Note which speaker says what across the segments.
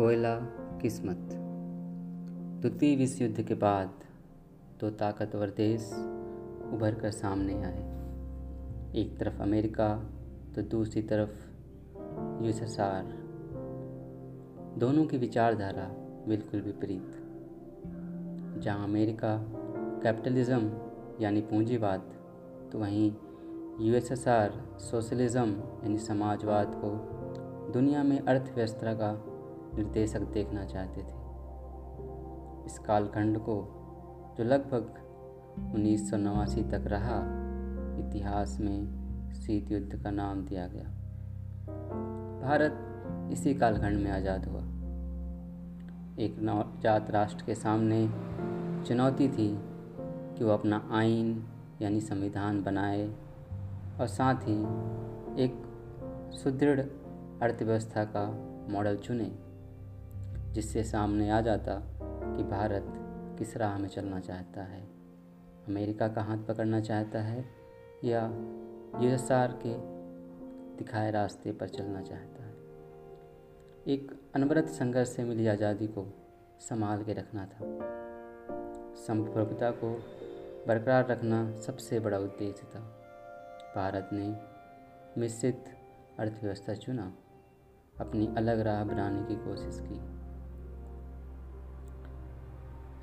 Speaker 1: कोयला, किस्मत। द्वितीय विश्व युद्ध के बाद दो ताकतवर देश उभर कर सामने आए। एक तरफ़ अमेरिका तो दूसरी तरफ़ यूएसएसआर दोनों की विचारधारा बिल्कुल विपरीत। जहाँ अमेरिका कैपिटलिज्म यानी पूंजीवाद तो वहीं यूएसएसआर सोशलिज्म यानी समाजवाद को दुनिया में अर्थव्यवस्था का निर्देशक देखना चाहते थे। इस कालखंड को जो लगभग उन्नीस सौ नवासी तक रहा, इतिहास में शीत युद्ध का नाम दिया गया। भारत इसी कालखंड में आज़ाद हुआ। एक नवजात राष्ट्र के सामने चुनौती थी कि वो अपना आइन यानी संविधान बनाए और साथ ही एक सुदृढ़ अर्थव्यवस्था का मॉडल चुने। जिससे सामने आ जाता कि भारत किस राह में चलना चाहता है। अमेरिका का हाथ पकड़ना चाहता है या यूएसआर के दिखाए रास्ते पर चलना चाहता है। एक अनवरत संघर्ष से मिली आज़ादी को संभाल के रखना था। संप्रभुता को बरकरार रखना सबसे बड़ा उद्देश्य था। भारत ने मिश्रित अर्थव्यवस्था चुना, अपनी अलग राह बनाने की कोशिश की।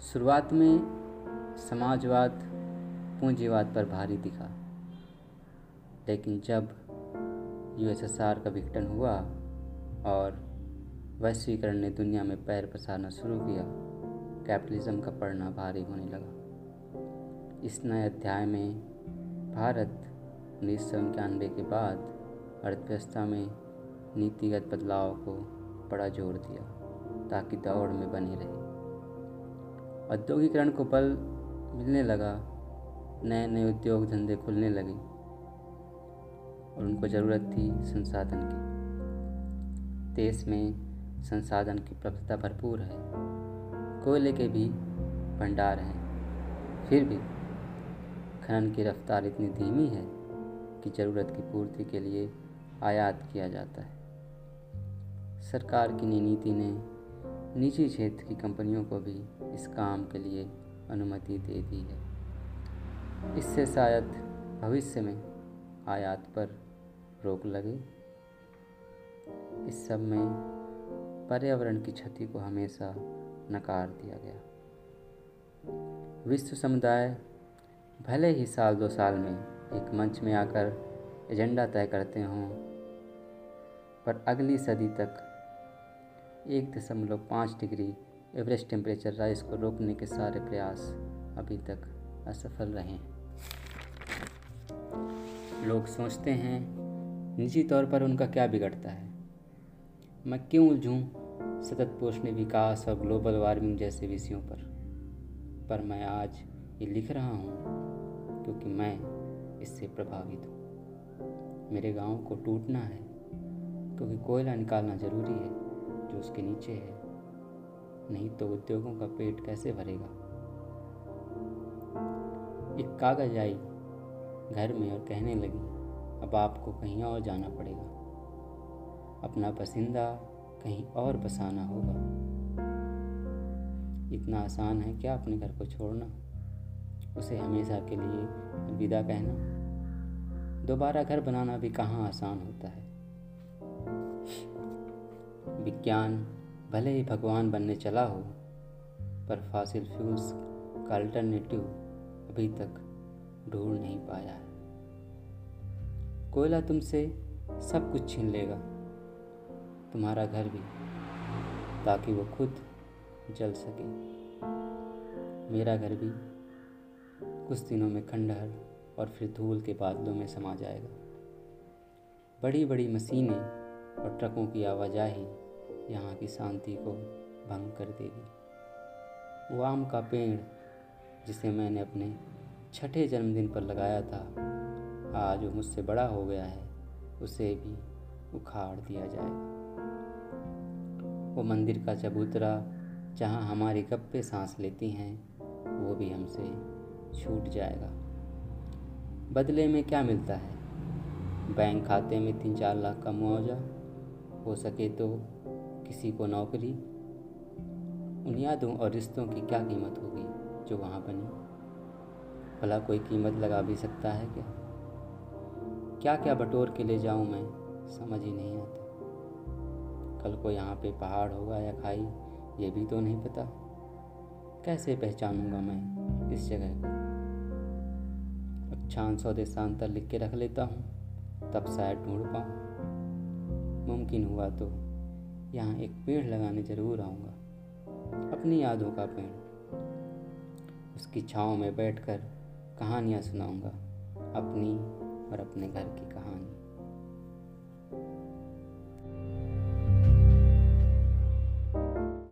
Speaker 1: शुरुआत में समाजवाद, पूंजीवाद पर भारी दिखा। लेकिन जब यूएसएसआर का विघटन हुआ और वैश्वीकरण ने दुनिया में पैर पसारना शुरू किया, कैपिटलिज्म का पढ़ना भारी होने लगा। इस नए अध्याय में भारत उन्नीस सौ इक्यानवे के बाद अर्थव्यवस्था में नीतिगत बदलाव को बड़ा ज़ोर दिया, ताकि दौड़ में बनी रहे। औद्योगिकरण को बल मिलने लगा नए नए उद्योग धंधे खुलने लगे, और उनको ज़रूरत थी संसाधन की। देश में संसाधन की प्रभुता भरपूर है, कोयले के भी भंडार हैं। फिर भी खनन की रफ्तार इतनी धीमी है कि ज़रूरत की पूर्ति के लिए आयात किया जाता है। सरकार की नीति ने निजी क्षेत्र की कंपनियों को भी इस काम के लिए अनुमति दे दी है। इससे शायद भविष्य में आयात पर रोक लगे। इस सब में पर्यावरण की क्षति को हमेशा नकार दिया गया। विश्व समुदाय भले ही साल दो साल में एक मंच में आकर एजेंडा तय करते हों, पर अगली सदी तक एक दशमलव पाँच डिग्री एवरेज टेम्परेचर राइज को रोकने के सारे प्रयास अभी तक असफल रहे हैं। लोग सोचते हैं, निजी तौर पर उनका क्या बिगड़ता है? मैं क्यों उलझूँ सतत पोषण विकास और ग्लोबल वार्मिंग जैसे विषयों पर? पर मैं आज ये लिख रहा हूँ क्योंकि मैं इससे प्रभावित हूँ। मेरे गाँव को टूटना है, क्योंकि कोयला निकालना ज़रूरी है। जो उसके नीचे है। नहीं तो उद्योगों का पेट कैसे भरेगा? एक कागज़ आई घर में और कहने लगी, अब आपको कहीं और जाना पड़ेगा। अपना पसंदा कहीं और बसाना होगा। इतना आसान है क्या अपने घर को छोड़ना? उसे हमेशा के लिए विदा कहना। दोबारा घर बनाना भी कहाँ आसान होता है? विज्ञान भले ही भगवान बनने चला हो, पर फासिल फ्यूल्स का अल्टरनेटिव अभी तक ढूंढ नहीं पाया है। कोयला तुमसे सब कुछ छीन लेगा। तुम्हारा घर भी, ताकि वो खुद जल सके। मेरा घर भी कुछ दिनों में खंडहर और फिर धूल के बादलों में समा जाएगा। बड़ी बड़ी मशीनें और ट्रकों की आवाजाही यहाँ की शांति को भंग कर देगी। वो आम का पेड़, जिसे मैंने अपने छठे जन्मदिन पर लगाया था, आज वो मुझसे बड़ा हो गया है, उसे भी उखाड़ दिया जाएगा। वो मंदिर का चबूतरा, जहाँ हमारी गप्पे सांस लेती हैं, वो भी हमसे छूट जाएगा। बदले में क्या मिलता है? बैंक खाते में तीन चार लाख का मुआवजा हो सके तो किसी को नौकरी, उन यादों और रिश्तों की क्या कीमत होगी जो वहाँ बनी? भला कोई कीमत लगा भी सकता है क्या? क्या क्या बटोर के ले जाऊँ मैं? समझ ही नहीं आता। कल को यहाँ पे पहाड़ होगा या खाई, ये भी तो नहीं पता। कैसे पहचानूँगा मैं इस जगह को? अक्षांश सौदे देशांतर लिख के रख लेता हूँ, तब शायद ढूंढ पाऊँ। मुमकिन हुआ तो यहाँ एक पेड़ लगाने ज़रूर आऊँगा। अपनी यादों का पेड़। उसकी छाँव में बैठकर कहानियाँ सुनाऊँगा। अपनी और अपने घर की कहानी।